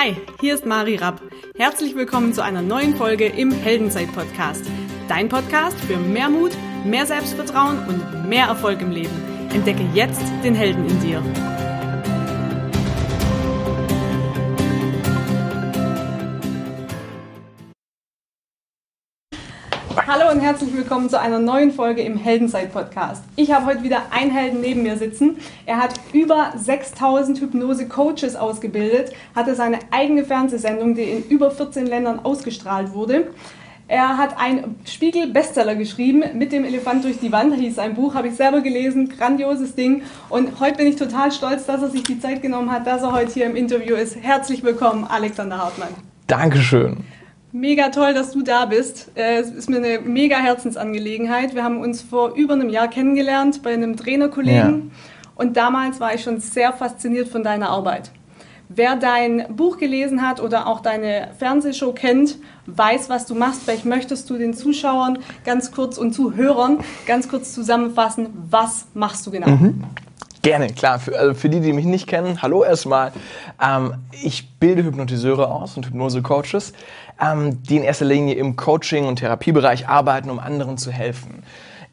Hi, hier ist Mari Rapp. Herzlich willkommen zu einer neuen Folge im Heldenzeit-Podcast. Dein Podcast für mehr Mut, mehr Selbstvertrauen und mehr Erfolg im Leben. Entdecke jetzt den Helden in dir. Herzlich willkommen zu einer neuen Folge im Heldenzeit-Podcast. Ich habe heute wieder einen Helden neben mir sitzen. Er hat über 6000 Hypnose-Coaches ausgebildet, hatte seine eigene Fernsehsendung, die in über 14 Ländern ausgestrahlt wurde. Er hat einen Spiegel-Bestseller geschrieben, mit dem Elefant durch die Wand, hieß sein Buch, habe ich selber gelesen, grandioses Ding. Und heute bin ich total stolz, dass er sich die Zeit genommen hat, dass er heute hier im Interview ist. Herzlich willkommen, Alexander Hartmann. Dankeschön. Mega toll, dass du da bist. Äh, es ist mir eine mega Herzensangelegenheit. Wir haben uns vor über einem Jahr kennengelernt bei einem Trainerkollegen. Ja. Und damals war ich schon sehr fasziniert von deiner Arbeit. Wer dein Buch gelesen hat oder auch deine Fernsehshow kennt, weiß, was du machst. Vielleicht möchtest du den Zuschauern ganz kurz und Zuhörern ganz kurz zusammenfassen, was machst du genau? Mhm. Gerne, klar. Für, also für die, die mich nicht kennen, hallo erstmal. Ähm, ich bilde Hypnotiseure aus und Hypnose-Coaches ähm, die in erster Linie im Coaching- und Therapiebereich arbeiten, um anderen zu helfen.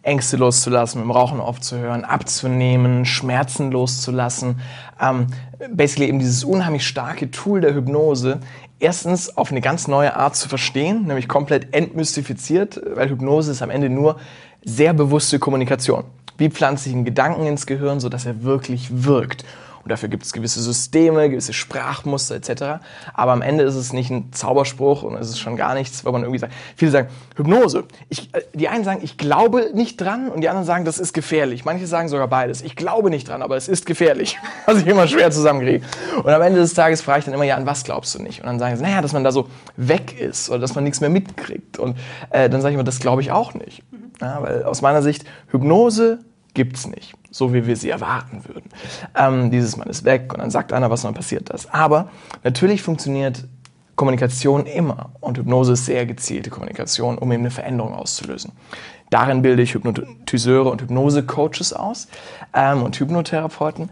Ängste loszulassen, mit dem Rauchen aufzuhören, abzunehmen, Schmerzen loszulassen. Ähm, basically eben dieses unheimlich starke Tool der Hypnose erstens auf eine ganz neue Art zu verstehen, nämlich komplett entmystifiziert, weil Hypnose ist am Ende nur sehr bewusste Kommunikation. Wie pflanze ich einen Gedanken ins Gehirn, sodass er wirklich wirkt? Und dafür gibt es gewisse Systeme, gewisse Sprachmuster etc. Aber am Ende ist es nicht ein Zauberspruch und es ist schon gar nichts, wo man irgendwie sagt, viele sagen, Hypnose. Ich, äh, die einen sagen, ich glaube nicht dran und die anderen sagen, das ist gefährlich. Manche sagen sogar beides. Ich glaube nicht dran, aber es ist gefährlich. Was ich immer schwer zusammenkriege. Und am Ende des Tages frage ich dann immer, ja, an was glaubst du nicht? Und dann sagen sie, naja, dass man da so weg ist oder dass man nichts mehr mitkriegt. Und äh, dann sage ich immer, das glaube ich auch nicht. Ja, weil aus meiner Sicht, Hypnose gibt es nicht, so wie wir sie erwarten würden. Ähm, dieses Mann ist weg und dann sagt einer, was dann passiert das. Aber natürlich funktioniert Kommunikation immer und Hypnose ist sehr gezielte Kommunikation, um eben eine Veränderung auszulösen. Darin bilde ich Hypnotiseure und Hypnose-Coaches aus ähm, und Hypnotherapeuten.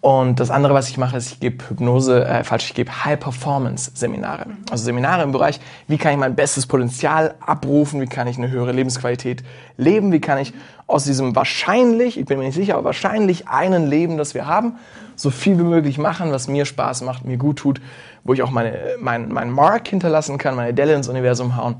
Und das andere, was ich mache, ist, ich gebe Hypnose, äh, falsch, ich gebe High-Performance-Seminare. Also Seminare im Bereich, wie kann ich mein bestes Potenzial abrufen, wie kann ich eine höhere Lebensqualität leben, wie kann ich aus diesem wahrscheinlich, ich bin mir nicht sicher, aber wahrscheinlich einen Leben, das wir haben, so viel wie möglich machen, was mir Spaß macht, mir gut tut, wo ich auch meine, mein, mein Mark hinterlassen kann, meine Delle ins Universum hauen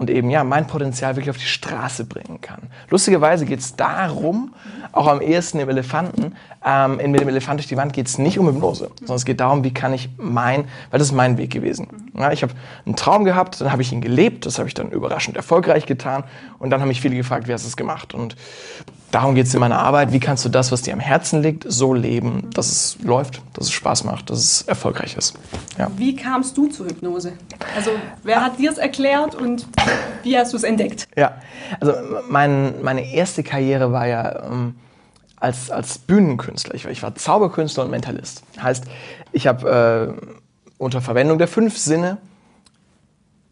und eben ja mein Potenzial wirklich auf die Straße bringen kann. Lustigerweise geht es darum, auch am ehesten im Elefanten, ähm, mit dem Elefant durch die Wand geht es nicht um Hypnose, sondern es geht darum, wie kann ich mein, weil das ist mein Weg gewesen. Ja, ich habe einen Traum gehabt, dann habe ich ihn gelebt, das habe ich dann überraschend erfolgreich getan und dann haben mich viele gefragt, wie hast du es gemacht? Und darum geht es in meiner Arbeit, wie kannst du das, was dir am Herzen liegt, so leben, dass es läuft, dass es Spaß macht, dass es erfolgreich ist. Ja. Wie kamst du zur Hypnose? Also wer hat dir es erklärt und wie hast du es entdeckt? Ja, also mein, meine erste Karriere war ja... Ähm, als, als Bühnenkünstler. Ich, ich war Zauberkünstler und Mentalist. Heißt, ich habe äh, unter Verwendung der fünf Sinne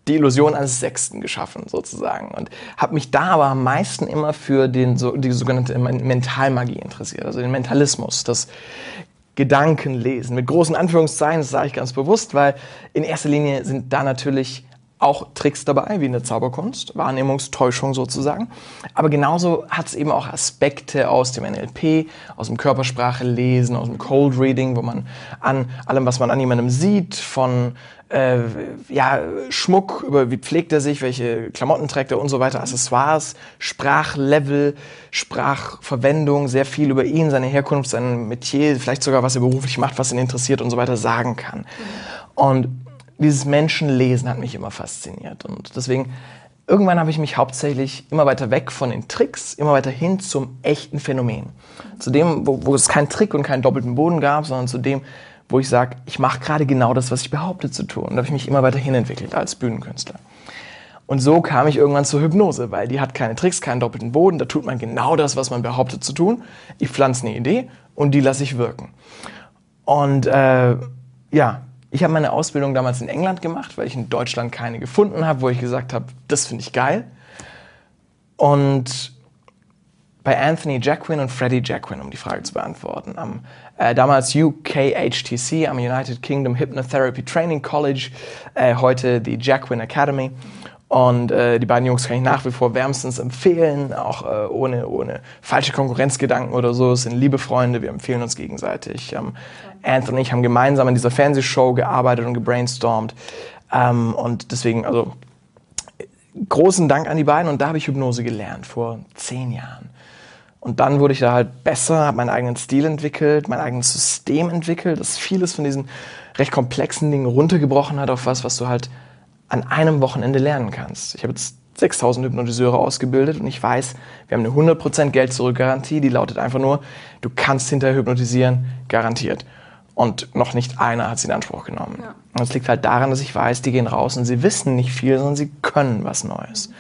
die Illusion eines Sechsten geschaffen, sozusagen. Und habe mich da aber am meisten immer für den, so, die sogenannte Mentalmagie interessiert, also den Mentalismus, das Gedankenlesen. Mit großen Anführungszeichen, das sage ich ganz bewusst, weil in erster Linie sind da natürlich auch Tricks dabei, wie in der Zauberkunst, Wahrnehmungstäuschung sozusagen. Aber genauso hat es eben auch Aspekte aus dem NLP, aus dem Körpersprache lesen, aus dem Cold Reading, wo man an allem, was man an jemandem sieht, von äh, ja, Schmuck, über wie pflegt er sich, welche Klamotten trägt er und so weiter, Accessoires, Sprachlevel, Sprachverwendung, sehr viel über ihn, seine Herkunft, sein Metier, vielleicht sogar was er beruflich macht, was ihn interessiert und so weiter sagen kann. Und dieses Menschenlesen hat mich immer fasziniert. Und deswegen, irgendwann habe ich mich hauptsächlich immer weiter weg von den Tricks, immer weiter hin zum echten Phänomen. Zu dem, wo, wo es keinen Trick und keinen doppelten Boden gab, sondern zu dem, wo ich sage, ich mache gerade genau das, was ich behaupte zu tun. Und da habe ich mich immer weiter hinentwickelt als Bühnenkünstler. Und so kam ich irgendwann zur Hypnose, weil die hat keine Tricks, keinen doppelten Boden. Da tut man genau das, was man behauptet zu tun. Ich pflanze eine Idee und die lasse ich wirken. Und äh, ja, ich habe meine Ausbildung damals in England gemacht, weil ich in Deutschland keine gefunden habe, wo ich gesagt habe, das finde ich geil. Und bei Anthony Jacquin und Freddie Jacquin, um die Frage zu beantworten. Am äh, damals UKHTC, am United Kingdom Hypnotherapy Training College, äh, heute die Jacquin Academy. Und äh, die beiden Jungs kann ich nach wie vor wärmstens empfehlen, auch äh, ohne, ohne falsche Konkurrenzgedanken oder so. Es sind liebe Freunde, wir empfehlen uns gegenseitig. Ähm, Anthony und ich haben gemeinsam an dieser Fernsehshow gearbeitet und gebrainstormt. Ähm, und deswegen, also großen Dank an die beiden. Und da habe ich Hypnose gelernt, vor zehn Jahren. Und dann wurde ich da halt besser, habe meinen eigenen Stil entwickelt, mein eigenes System entwickelt, das vieles von diesen recht komplexen Dingen runtergebrochen hat auf was, was du halt an einem Wochenende lernen kannst. Ich habe jetzt 6000 Hypnotiseure ausgebildet und ich weiß, wir haben eine 100% Geld-Zurück-Garantie, die lautet einfach nur, du kannst hinterher hypnotisieren, garantiert. Und noch nicht einer hat sie in Anspruch genommen. Ja. Und es liegt halt daran, dass ich weiß, die gehen raus und sie wissen nicht viel, sondern sie können was Neues.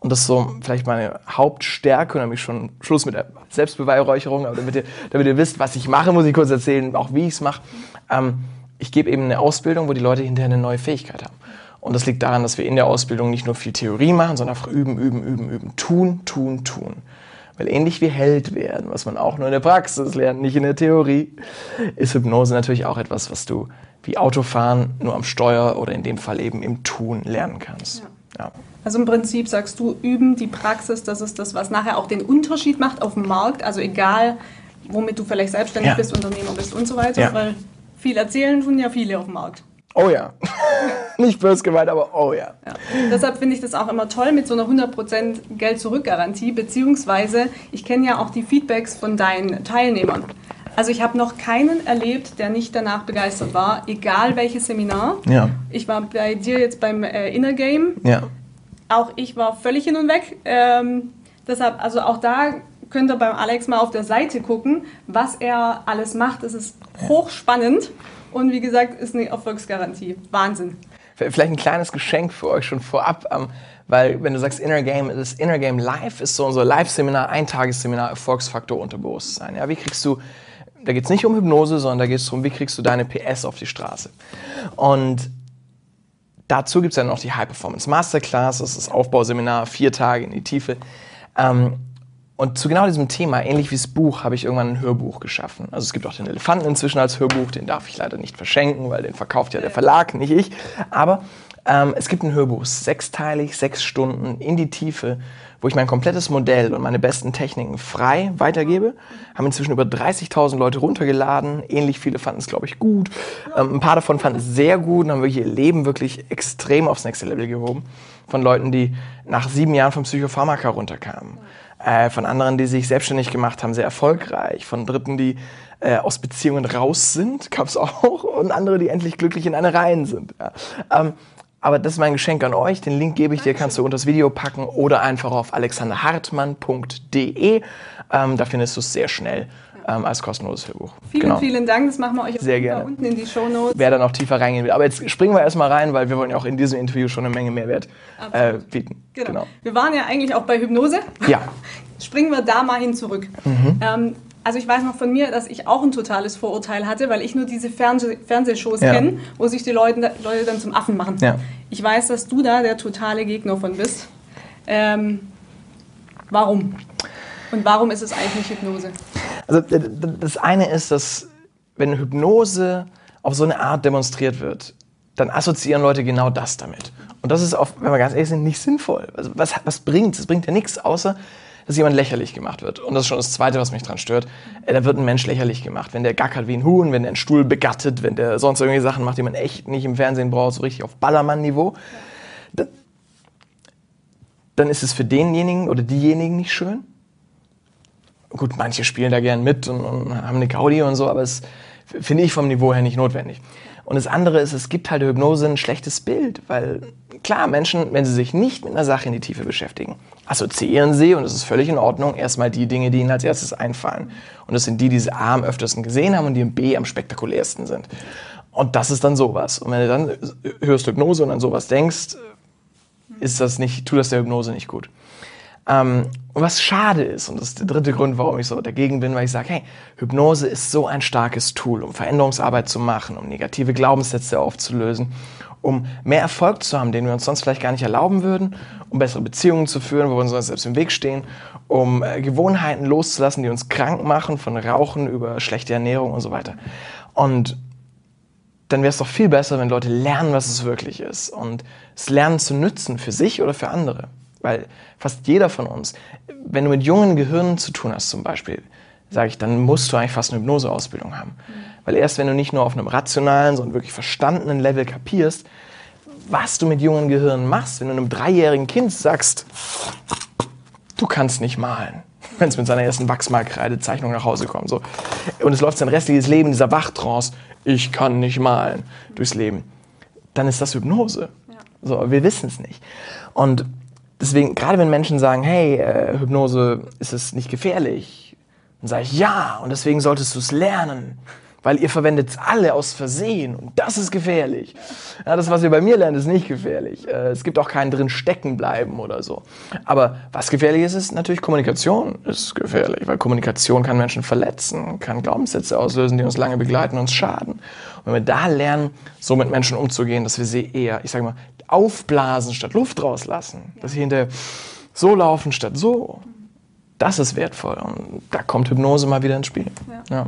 Und das ist so vielleicht meine Hauptstärke, nämlich schon Schluss mit der Selbstbeweihräucherung, aber damit ihr, damit ihr wisst, was ich mache, muss ich kurz erzählen, auch wie ich es mache. Ähm, ich gebe eben eine Ausbildung, wo die Leute hinterher eine neue Fähigkeit haben. Und das liegt daran, dass wir in der Ausbildung nicht nur viel Theorie machen, sondern einfach üben, üben, üben, üben, tun, tun, tun. Weil ähnlich wie Held werden, was man auch nur in der Praxis lernt, nicht in der Theorie, ist Hypnose natürlich auch etwas, was du wie Autofahren nur am Steuer oder in dem Fall eben im Tun lernen kannst. Ja. Ja. Also im Prinzip sagst du, üben die Praxis, das ist das, was nachher auch den Unterschied macht auf dem Markt. Also egal, womit du vielleicht selbstständig ja. bist, Unternehmer bist und so weiter. Weil viel erzählen tun ja viele auf dem Markt. Oh ja. Nicht böse gemeint, aber oh ja. ja. Deshalb finde ich das auch immer toll mit so einer 100% Geld-Zurück-Garantie, beziehungsweise ich kenne ja auch die Feedbacks von deinen Teilnehmern. Also ich habe noch keinen erlebt, der nicht danach begeistert war, egal welches Seminar. Ja. Ich war bei dir jetzt beim äh, Inner Game. Ja. Auch ich war völlig hin und weg. Ähm, deshalb, also auch da könnt ihr beim Alex mal auf der Seite gucken, was er alles macht. Es ist hochspannend. Und wie gesagt, ist eine Erfolgsgarantie. Wahnsinn. Vielleicht ein kleines Geschenk für euch schon vorab, ähm, weil wenn du sagst Inner Game, das Inner Game Live ist so unser Live-Seminar, Eintagesseminar Erfolgsfaktor Unterbewusstsein. Ja, wie kriegst du, da geht es nicht um Hypnose, sondern da geht es darum, wie kriegst du deine PS auf die Straße. Und dazu gibt es dann noch die High Performance Masterclass, das ist das Aufbauseminar, vier Tage in die Tiefe. Ähm, und zu genau diesem Thema, ähnlich wie das Buch, habe ich irgendwann ein Hörbuch geschaffen. Also es gibt auch den Elefanten inzwischen als Hörbuch, den darf ich leider nicht verschenken, weil den verkauft ja der Verlag, nicht ich. Aber ähm, es gibt ein Hörbuch, sechsteilig, sechs Stunden in die Tiefe, wo ich mein komplettes Modell und meine besten Techniken frei weitergebe. Haben inzwischen über 30.000 Leute runtergeladen. Ähnlich viele fanden es, glaube ich, gut. Ähm, ein paar davon fanden es sehr gut und haben wirklich ihr Leben wirklich extrem aufs nächste Level gehoben. Von Leuten, die nach sieben Jahren vom Psychopharmaka runterkamen äh, von anderen, die sich selbstständig gemacht haben, sehr erfolgreich, von Dritten, die äh, aus Beziehungen raus sind, gab es auch, und andere, die endlich glücklich in einer Reihen sind. Ja. Ähm, aber das ist mein Geschenk an euch. Den Link gebe ich dir, kannst du unter das Video packen oder einfach auf alexanderhartmann.de. Ähm, da findest du es sehr schnell ähm, als kostenloses Hörbuch. Vielen, genau. vielen Dank. Das machen wir euch Sehr gerne. unten in die Show Notes. Wer da noch tiefer reingehen will. Aber jetzt springen wir erstmal rein, weil wir wollen ja auch in diesem Interview schon eine Menge Mehrwert äh, bieten. Genau. genau. Wir waren ja eigentlich auch bei Hypnose. Ja. Springen wir da mal hin zurück. Mhm. Ähm, also ich weiß noch von mir, dass ich auch ein totales Vorurteil hatte, weil ich nur diese Fernseh Fernsehshows ja. kenne, wo sich die Leute, Leute dann zum Affen machen. Ja. Ich weiß, dass du da der totale Gegner von bist. Ähm, warum? Und warum ist es eigentlich nicht Hypnose? Also das eine ist, dass wenn Hypnose auf so eine Art demonstriert wird, dann assoziieren Leute genau das damit. Und das ist auch, wenn wir ganz ehrlich sind, nicht sinnvoll. Also was, was bringt es? Bringt ja nichts, außer dass jemand lächerlich gemacht wird. Und das ist schon das Zweite, was mich daran stört. Äh, da wird ein Mensch lächerlich gemacht. Wenn der gackert wie ein Huhn, wenn der einen Stuhl begattet, wenn der sonst irgendwelche Sachen macht, die man echt nicht im Fernsehen braucht, so richtig auf Ballermann-Niveau, dann, dann ist es für denjenigen oder diejenigen nicht schön gut, manche spielen da gern mit und, und haben eine Gaudi und so, aber es finde ich vom Niveau her nicht notwendig. Und das andere ist, es gibt halt der Hypnose ein schlechtes Bild, weil klar, Menschen, wenn sie sich nicht mit einer Sache in die Tiefe beschäftigen, assoziieren sie, und das ist völlig in Ordnung, erstmal die Dinge, die ihnen als erstes einfallen. Und das sind die, die sie A am öftesten gesehen haben und die im B am spektakulärsten sind. Und das ist dann sowas. Und wenn du dann hörst Hypnose und an sowas denkst, ist das nicht, tut das der Hypnose nicht gut. Ähm, was schade ist, und das ist der dritte Grund, warum ich so dagegen bin, weil ich sage, hey, Hypnose ist so ein starkes Tool, um Veränderungsarbeit zu machen, um negative Glaubenssätze aufzulösen, um mehr Erfolg zu haben, den wir uns sonst vielleicht gar nicht erlauben würden, um bessere Beziehungen zu führen, wo wir uns selbst im Weg stehen, um äh, Gewohnheiten loszulassen, die uns krank machen, von Rauchen über schlechte Ernährung und so weiter. Und dann wäre es doch viel besser, wenn Leute lernen, was es wirklich ist und es lernen zu nützen für sich oder für andere. Weil fast jeder von uns, wenn du mit jungen Gehirnen zu tun hast zum Beispiel, sage ich, dann musst du eigentlich fast eine Hypnoseausbildung haben. Mhm. Weil erst wenn du nicht nur auf einem rationalen, sondern wirklich verstandenen Level kapierst, was du mit jungen Gehirnen machst, wenn du einem dreijährigen Kind sagst, du kannst nicht malen, wenn es mit seiner ersten Wachsmalkreidezeichnung nach Hause kommt. So. Und es läuft sein restliches Leben in dieser Wachtrance, ich kann nicht malen, durchs Leben. Dann ist das Hypnose. Ja. So, wir wissen es nicht. Und deswegen, gerade wenn Menschen sagen, hey, äh, Hypnose, ist es nicht gefährlich? Dann sage ich, ja, und deswegen solltest du es lernen weil ihr verwendet es alle aus Versehen und das ist gefährlich. Ja, das, was ihr bei mir lernt, ist nicht gefährlich. Äh, es gibt auch keinen drin stecken bleiben oder so. Aber was gefährlich ist, ist natürlich Kommunikation ist gefährlich, weil Kommunikation kann Menschen verletzen, kann Glaubenssätze auslösen, die uns lange begleiten, uns schaden. Und wenn wir da lernen, so mit Menschen umzugehen, dass wir sie eher, ich sage mal, aufblasen statt Luft rauslassen, dass sie hinterher so laufen statt so, das ist wertvoll. Und da kommt Hypnose mal wieder ins Spiel. Ja. ja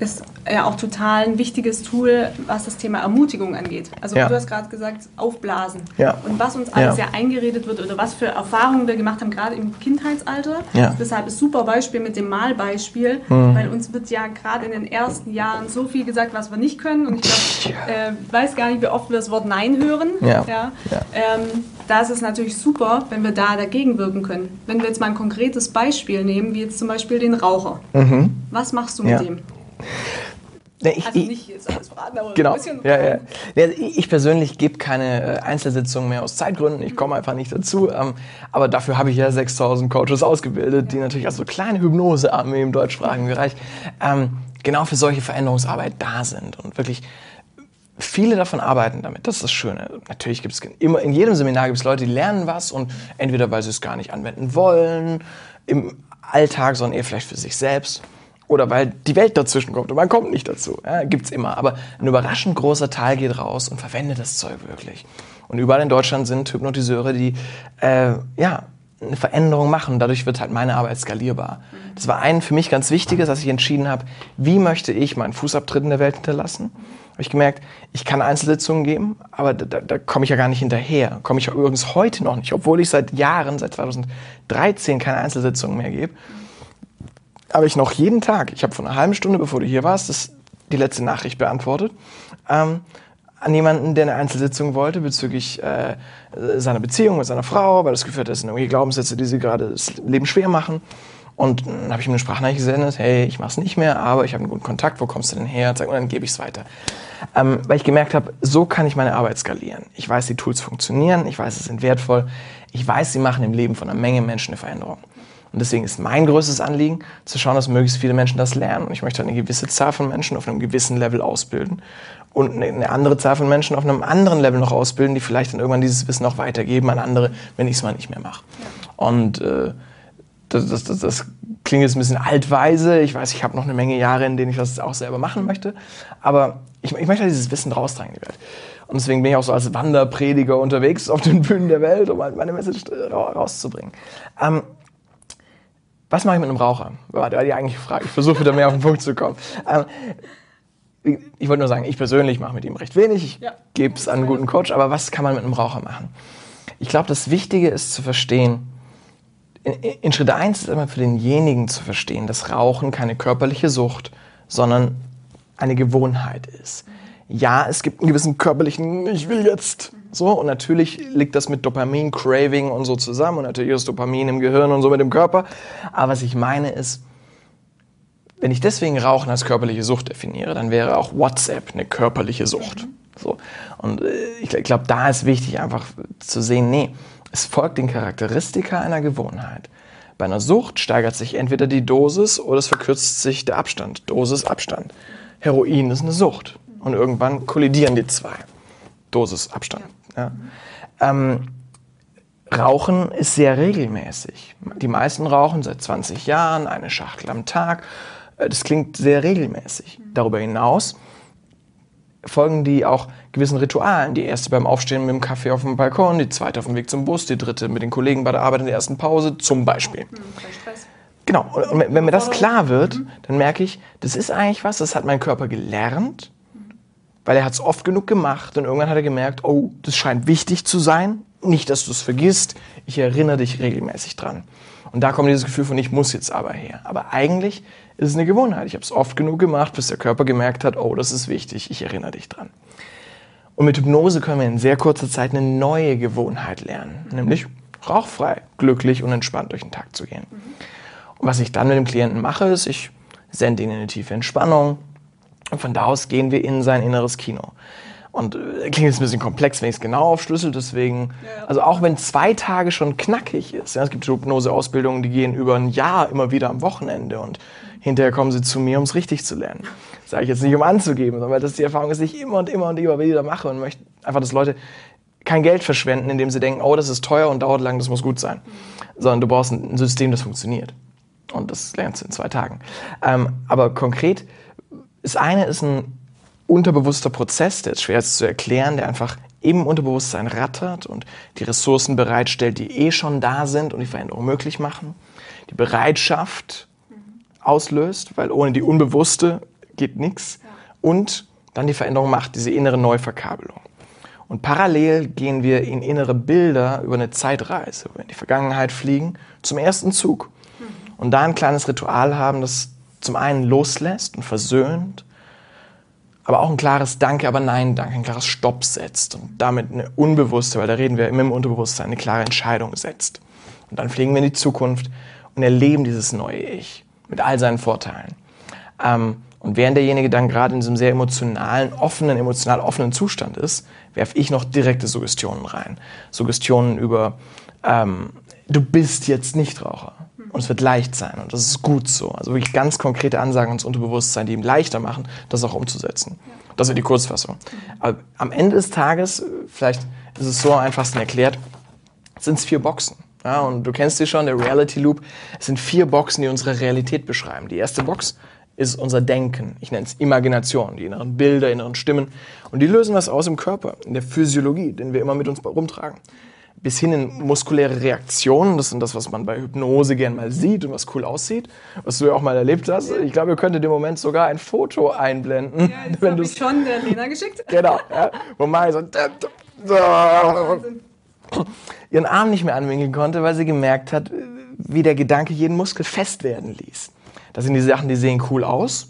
ist ja auch total ein wichtiges Tool, was das Thema Ermutigung angeht. Also ja. du hast gerade gesagt, aufblasen. Ja. Und was uns alles ja. ja. eingeredet wird oder was für Erfahrungen wir gemacht haben, gerade im Kindheitsalter. Ja. Deshalb ist super Beispiel mit dem Malbeispiel, mhm. weil uns wird ja gerade in den ersten Jahren so viel gesagt, was wir nicht können. Und ich glaub, äh, weiß gar nicht, wie oft wir das Wort Nein hören. Ja. Ja. Ähm, da ist es natürlich super, wenn wir da dagegen wirken können. Wenn wir jetzt mal ein konkretes Beispiel nehmen, wie jetzt zum Beispiel den Raucher. Mhm. Was machst du mit dem? Nee, ich, also nicht jetzt alles verraten, aber genau. ein bisschen. Ja, ja. ja ich persönlich gebe keine äh, Einzelsitzungen mehr aus Zeitgründen. Ich komme einfach nicht dazu. Ähm, aber dafür habe ich ja 6000 Coaches ausgebildet, die natürlich als so kleine Hypnosearmee im deutschsprachigen Bereich ähm, genau für solche Veränderungsarbeit da sind und wirklich viele davon arbeiten damit. Das ist das Schöne. Natürlich gibt es immer in jedem Seminar gibt es Leute, die lernen was und entweder weil sie es gar nicht anwenden wollen im Alltag, sondern eher vielleicht für sich selbst oder weil die Welt dazwischen kommt und man kommt nicht dazu. Ja, gibt's immer. Aber ein überraschend großer Teil geht raus und verwendet das Zeug wirklich. Und überall in Deutschland sind Hypnotiseure, die äh, ja eine Veränderung machen. Dadurch wird halt meine Arbeit skalierbar. Das war ein für mich ganz wichtiges, dass ich entschieden habe, wie möchte ich meinen Fußabtritt in der Welt hinterlassen. Habe ich gemerkt, ich kann Einzelsitzungen geben, aber da, da, komme ich ja gar nicht hinterher. Komme ich übrigens heute noch nicht, obwohl ich seit Jahren, seit 2013 keine Einzelsitzungen mehr gebe habe ich noch jeden Tag, ich habe vor einer halben Stunde, bevor du hier warst, das, die letzte Nachricht beantwortet, ähm, an jemanden, der eine Einzelsitzung wollte bezüglich äh, seiner Beziehung mit seiner Frau, weil das geführt hat, sind irgendwie Glaubenssätze, die sie gerade das Leben schwer machen. Und dann habe ich ihm eine Sprachnachricht gesendet, hey, ich mache es nicht mehr, aber ich habe einen guten Kontakt, wo kommst du denn her? Und dann gebe ich es weiter. Ähm, weil ich gemerkt habe, so kann ich meine Arbeit skalieren. Ich weiß, die Tools funktionieren, ich weiß, sie sind wertvoll, ich weiß, sie machen im Leben von einer Menge Menschen eine Veränderung. Und deswegen ist mein größtes Anliegen, zu schauen, dass möglichst viele Menschen das lernen. Und ich möchte eine gewisse Zahl von Menschen auf einem gewissen Level ausbilden und eine andere Zahl von Menschen auf einem anderen Level noch ausbilden, die vielleicht dann irgendwann dieses Wissen auch weitergeben an andere, wenn ich es mal nicht mehr mache. Und äh, das, das, das, das klingt jetzt ein bisschen altweise. Ich weiß, ich habe noch eine Menge Jahre, in denen ich das auch selber machen möchte. Aber ich, ich möchte halt dieses Wissen raustragen in die Welt. Und deswegen bin ich auch so als Wanderprediger unterwegs auf den Bühnen der Welt, um meine Message rauszubringen. Ähm, was mache ich mit einem Raucher? War die eigentliche Frage. Ich versuche wieder mehr auf den Punkt zu kommen. Ähm, ich wollte nur sagen, ich persönlich mache mit ihm recht wenig. Ich ja. gebe es an einen guten Coach. Aber was kann man mit einem Raucher machen? Ich glaube, das Wichtige ist zu verstehen, in, in Schritt 1 ist immer für denjenigen zu verstehen, dass Rauchen keine körperliche Sucht, sondern eine Gewohnheit ist. Ja, es gibt einen gewissen körperlichen, ich will jetzt so, und natürlich liegt das mit Dopamin, Craving und so zusammen und natürlich ist Dopamin im Gehirn und so mit dem Körper. Aber was ich meine ist, wenn ich deswegen Rauchen als körperliche Sucht definiere, dann wäre auch WhatsApp eine körperliche Sucht. So. Und äh, ich glaube, da ist wichtig einfach zu sehen, nee, es folgt den Charakteristika einer Gewohnheit. Bei einer Sucht steigert sich entweder die Dosis oder es verkürzt sich der Abstand. Dosis, Abstand. Heroin ist eine Sucht. Und irgendwann kollidieren die zwei. Dosis, Abstand. Ja. Ähm, Rauchen ist sehr regelmäßig. Die meisten rauchen seit 20 Jahren eine Schachtel am Tag. Äh, das klingt sehr regelmäßig. Darüber hinaus folgen die auch gewissen Ritualen. Die erste beim Aufstehen mit dem Kaffee auf dem Balkon, die zweite auf dem Weg zum Bus, die dritte mit den Kollegen bei der Arbeit in der ersten Pause, zum Beispiel. Genau, und wenn mir das klar wird, dann merke ich, das ist eigentlich was, das hat mein Körper gelernt, weil er hat es oft genug gemacht und irgendwann hat er gemerkt, oh, das scheint wichtig zu sein, nicht, dass du es vergisst, ich erinnere dich regelmäßig dran. Und da kommt dieses Gefühl von, ich muss jetzt aber her. Aber eigentlich ist es eine Gewohnheit. Ich habe es oft genug gemacht, bis der Körper gemerkt hat, oh, das ist wichtig, ich erinnere dich dran. Und mit Hypnose können wir in sehr kurzer Zeit eine neue Gewohnheit lernen, nämlich rauchfrei, glücklich und entspannt durch den Tag zu gehen. Und was ich dann mit dem Klienten mache, ist, ich sende ihn in eine tiefe Entspannung und von da aus gehen wir in sein inneres Kino. Und äh, klingt jetzt ein bisschen komplex, wenn ich es genau aufschlüssel. Deswegen, ja. also auch wenn zwei Tage schon knackig ist, ja, es gibt Hypnose-Ausbildungen, die gehen über ein Jahr immer wieder am Wochenende und hinterher kommen sie zu mir, um es richtig zu lernen. Das sage ich jetzt nicht, um anzugeben, sondern weil das die Erfahrung ist, die ich immer und immer und immer wieder mache und möchte einfach, dass Leute kein Geld verschwenden, indem sie denken, oh, das ist teuer und dauert lang, das muss gut sein. Mhm. Sondern du brauchst ein System, das funktioniert. Und das lernst du in zwei Tagen. Ähm, aber konkret, das eine ist ein unterbewusster Prozess, der ist schwer zu erklären, der einfach im Unterbewusstsein rattert und die Ressourcen bereitstellt, die eh schon da sind und die Veränderung möglich machen. Die Bereitschaft auslöst, weil ohne die unbewusste geht nichts. Und dann die Veränderung macht, diese innere Neuverkabelung. Und parallel gehen wir in innere Bilder über eine Zeitreise, wo wir in die Vergangenheit fliegen, zum ersten Zug. Und da ein kleines Ritual haben, das zum einen loslässt und versöhnt aber auch ein klares Danke, aber Nein, Danke, ein klares Stopp setzt und damit eine unbewusste, weil da reden wir immer im Unterbewusstsein, eine klare Entscheidung setzt. Und dann fliegen wir in die Zukunft und erleben dieses neue Ich mit all seinen Vorteilen. Ähm, und während derjenige dann gerade in diesem sehr emotionalen, offenen, emotional offenen Zustand ist, werfe ich noch direkte Suggestionen rein. Suggestionen über, ähm, du bist jetzt Nichtraucher und es wird leicht sein und das ist gut so. Also wirklich ganz konkrete Ansagen ins Unterbewusstsein, die ihm leichter machen, das auch umzusetzen. Das ist die Kurzfassung. Aber am Ende des Tages, vielleicht ist es so am einfachsten erklärt, sind es vier Boxen. Ja, und du kennst sie schon, der Reality Loop. Es sind vier Boxen, die unsere Realität beschreiben. Die erste Box ist unser Denken. Ich nenne es Imagination, die inneren Bilder, inneren Stimmen. Und die lösen was aus im Körper, in der Physiologie, den wir immer mit uns rumtragen bis hin in muskuläre Reaktionen. Das sind das, was man bei Hypnose gern mal sieht und was cool aussieht, was du ja auch mal erlebt hast. Ich glaube, ihr könntet im Moment sogar ein Foto einblenden. Ja, das habe ich schon der Lena geschickt. Genau, ja, wo Mai so, so ihren Arm nicht mehr anwinkeln konnte, weil sie gemerkt hat, wie der Gedanke jeden Muskel fest werden ließ. Das sind die Sachen, die sehen cool aus.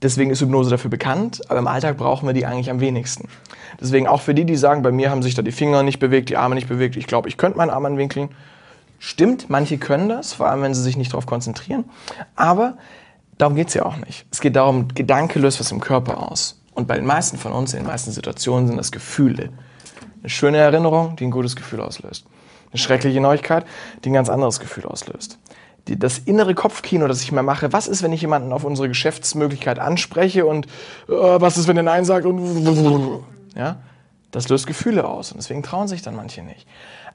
Deswegen ist Hypnose dafür bekannt, aber im Alltag brauchen wir die eigentlich am wenigsten. Deswegen auch für die, die sagen, bei mir haben sich da die Finger nicht bewegt, die Arme nicht bewegt, ich glaube, ich könnte meinen Arm anwinkeln. Stimmt, manche können das, vor allem wenn sie sich nicht darauf konzentrieren. Aber darum geht es ja auch nicht. Es geht darum, Gedanke löst was im Körper aus. Und bei den meisten von uns, in den meisten Situationen, sind das Gefühle. Eine schöne Erinnerung, die ein gutes Gefühl auslöst. Eine schreckliche Neuigkeit, die ein ganz anderes Gefühl auslöst die, das innere Kopfkino, das ich mir mache, was ist, wenn ich jemanden auf unsere Geschäftsmöglichkeit anspreche und äh, was ist, wenn der Nein sagt und ja, das löst Gefühle aus und deswegen trauen sich dann manche nicht.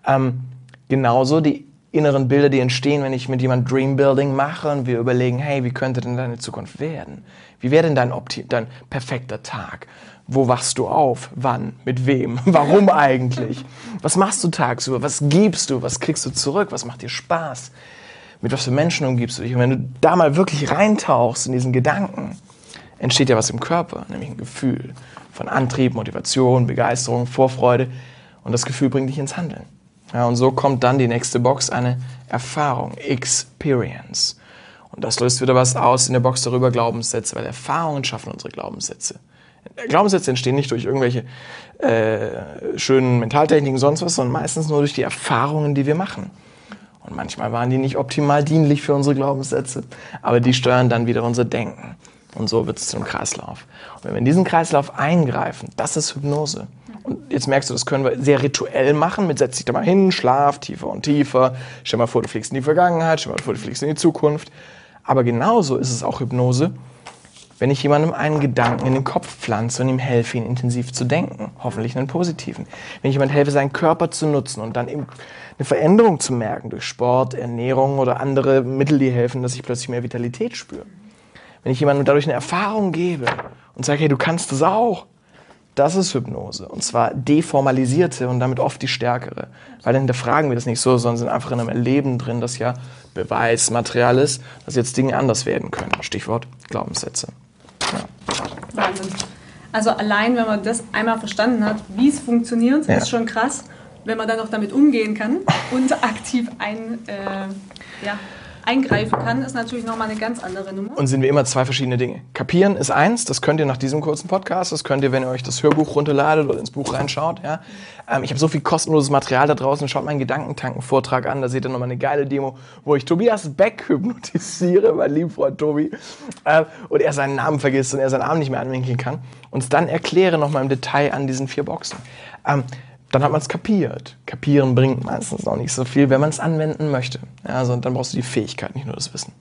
Ähm, genauso die inneren Bilder, die entstehen, wenn ich mit jemandem Dreambuilding mache und wir überlegen, hey, wie könnte denn deine Zukunft werden? Wie wäre denn dein, Opti dein perfekter Tag? Wo wachst du auf? Wann? Mit wem? Warum eigentlich? Was machst du tagsüber? Was gibst du? Was kriegst du zurück? Was macht dir Spaß? Mit was für Menschen umgibst du dich. Und wenn du da mal wirklich reintauchst in diesen Gedanken, entsteht ja was im Körper, nämlich ein Gefühl von Antrieb, Motivation, Begeisterung, Vorfreude. Und das Gefühl bringt dich ins Handeln. Ja, und so kommt dann die nächste Box, eine Erfahrung, Experience. Und das löst wieder was aus in der Box darüber Glaubenssätze, weil Erfahrungen schaffen unsere Glaubenssätze. Glaubenssätze entstehen nicht durch irgendwelche äh, schönen Mentaltechniken, sonst was, sondern meistens nur durch die Erfahrungen, die wir machen. Und manchmal waren die nicht optimal dienlich für unsere Glaubenssätze, aber die steuern dann wieder unser Denken. Und so wird es zum Kreislauf. Und wenn wir in diesen Kreislauf eingreifen, das ist Hypnose. Und jetzt merkst du, das können wir sehr rituell machen, mit setz dich da mal hin, schlaf tiefer und tiefer, stell mal vor, du fliegst in die Vergangenheit, stell mal vor, du fliegst in die Zukunft. Aber genauso ist es auch Hypnose, wenn ich jemandem einen Gedanken in den Kopf pflanze und ihm helfe, ihn intensiv zu denken, hoffentlich einen positiven. Wenn ich jemandem helfe, seinen Körper zu nutzen und dann eine Veränderung zu merken durch Sport, Ernährung oder andere Mittel, die helfen, dass ich plötzlich mehr Vitalität spüre. Wenn ich jemandem dadurch eine Erfahrung gebe und sage, hey, du kannst das auch, Das ist Hypnose. Und zwar deformalisierte und damit oft die stärkere. Weil dann hinterfragen wir das nicht so, sondern sind einfach in einem Erleben drin, das ja Beweismaterial ist, dass jetzt Dinge anders werden können. Stichwort Glaubenssätze. Ja. Wahnsinn. Also allein, wenn man das einmal verstanden hat, wie es funktioniert, ja. ist schon krass. Wenn man dann auch damit umgehen kann und aktiv ein, äh, ja, eingreifen kann, ist natürlich nochmal eine ganz andere Nummer. Und sind wir immer zwei verschiedene Dinge. Kapieren ist eins, das könnt ihr nach diesem kurzen Podcast, das könnt ihr, wenn ihr euch das Hörbuch runterladet oder ins Buch reinschaut. Ja. Ähm, ich habe so viel kostenloses Material da draußen, schaut meinen Gedankentanken-Vortrag an, da seht ihr nochmal eine geile Demo, wo ich Tobias Beck hypnotisiere, mein lieber Freund Tobi, äh, und er seinen Namen vergisst und er seinen Arm nicht mehr anwinkeln kann und dann erkläre nochmal im Detail an diesen vier Boxen. Ähm, dann hat man es kapiert. Kapieren bringt meistens noch nicht so viel, wenn man es anwenden möchte. Ja, also dann brauchst du die Fähigkeit, nicht nur das Wissen.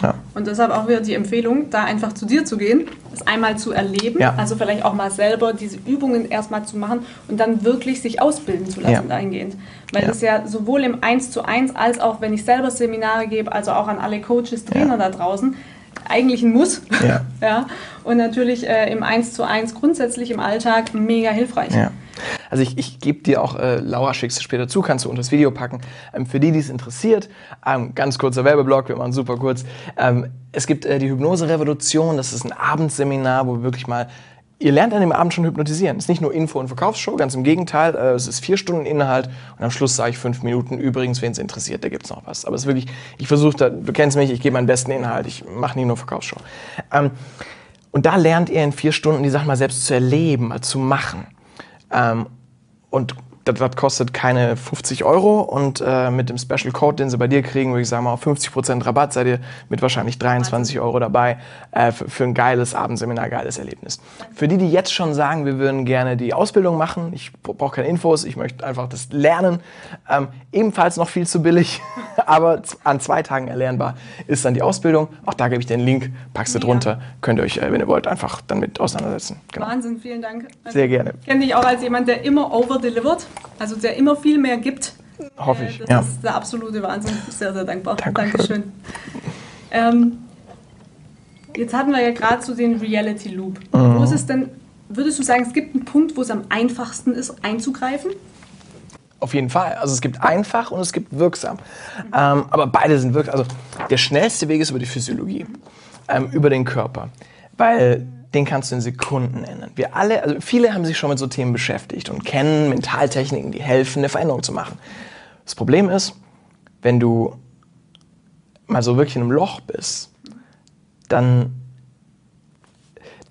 Ja. ja. Und deshalb auch wieder die Empfehlung, da einfach zu dir zu gehen, das einmal zu erleben, also vielleicht auch mal selber diese Übungen erstmal zu machen und dann wirklich sich ausbilden zu lassen dahingehend. Weil das ja sowohl im 1 zu 1 als auch, wenn ich selber Seminare gebe, also auch an alle Coaches, Trainer da draußen, eigentlich ein Muss. Ja. ja. Und natürlich äh, im 1 zu 1 grundsätzlich im Alltag mega hilfreich. Ja. Also ich, ich gebe dir auch, äh, Laura schickst du später zu, kannst du unter das Video packen. Ähm, für die, die es interessiert, ähm, ganz kurzer Werbeblock, wir machen super kurz. Ähm, es gibt äh, die Hypnose-Revolution, das ist ein Abendseminar, wo wir wirklich mal Ihr lernt an dem Abend schon hypnotisieren. Es ist nicht nur Info- und Verkaufsshow, ganz im Gegenteil. Äh, es ist vier Stunden Inhalt und am Schluss sage ich fünf Minuten. Übrigens, wen es interessiert, da gibt es noch was. Aber es ist wirklich, ich versuche, du kennst mich, ich gebe meinen besten Inhalt. Ich mache nicht nur Verkaufsshow. Ähm, und da lernt ihr in vier Stunden die Sachen mal selbst zu erleben, mal zu machen. Ähm, und das, das, kostet keine 50 Euro und äh, mit dem Special Code, den sie bei dir kriegen, würde ich sagen, mal auf 50% Rabatt seid ihr mit wahrscheinlich 23 Euro dabei äh, für, für, ein geiles Abendseminar, geiles Erlebnis. Für die, die jetzt schon sagen, wir würden gerne die Ausbildung machen, ich brauche keine Infos, ich möchte einfach das lernen, ähm, ebenfalls noch viel zu billig, aber an zwei Tagen erlernbar ist dann die Ausbildung. Auch da gebe ich den Link, packst du drunter, könnt ihr euch, äh, wenn ihr wollt, einfach dann mit auseinandersetzen. Genau. Wahnsinn, vielen Dank. Sehr gerne. Ich kenne dich auch als jemand, der immer over-delivert, also der immer viel mehr gibt. Hoffe ich, äh, das ja. ist der absolute Wahnsinn. Sehr, sehr dankbar. Dankeschön. Dankeschön. Ähm, jetzt hatten wir ja gerade so den Reality Loop. Mhm. Wo ist es denn, würdest du sagen, es gibt einen Punkt, wo es am einfachsten ist, einzugreifen? Auf jeden Fall. Also es gibt einfach und es gibt wirksam. Ähm, aber beide sind wirksam. Also der schnellste Weg ist über die Physiologie, ähm, über den Körper. Weil den kannst du in Sekunden ändern. Wir alle, also viele haben sich schon mit so Themen beschäftigt und kennen Mentaltechniken, die helfen, eine Veränderung zu machen. Das Problem ist, wenn du mal so wirklich in einem Loch bist, dann,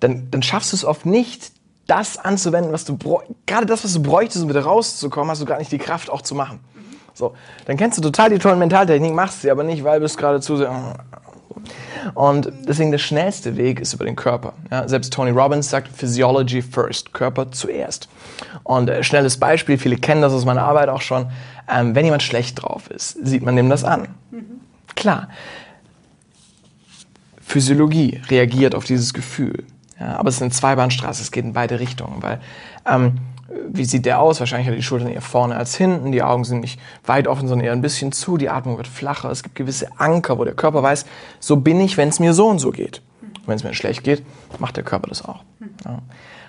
dann, dann schaffst du es oft nicht, das anzuwenden, was du gerade das, was du bräuchtest, um wieder rauszukommen, hast du gar nicht die Kraft auch zu machen. So, dann kennst du total die tollen Mentaltechniken, machst sie aber nicht, weil du bist gerade zu sehr. Und deswegen der schnellste Weg ist über den Körper. Ja, selbst Tony Robbins sagt Physiology first, Körper zuerst. Und äh, schnelles Beispiel, viele kennen das aus meiner Arbeit auch schon. Ähm, wenn jemand schlecht drauf ist, sieht man dem das an. Mhm. Klar. Physiologie reagiert auf dieses Gefühl. Ja, aber es ist eine Zweibahnstraße, es geht in beide Richtungen, weil ähm, wie sieht der aus? Wahrscheinlich hat die Schultern eher vorne als hinten, die Augen sind nicht weit offen, sondern eher ein bisschen zu, die Atmung wird flacher. Es gibt gewisse Anker, wo der Körper weiß, so bin ich, wenn es mir so und so geht. Wenn es mir schlecht geht, macht der Körper das auch. Ja.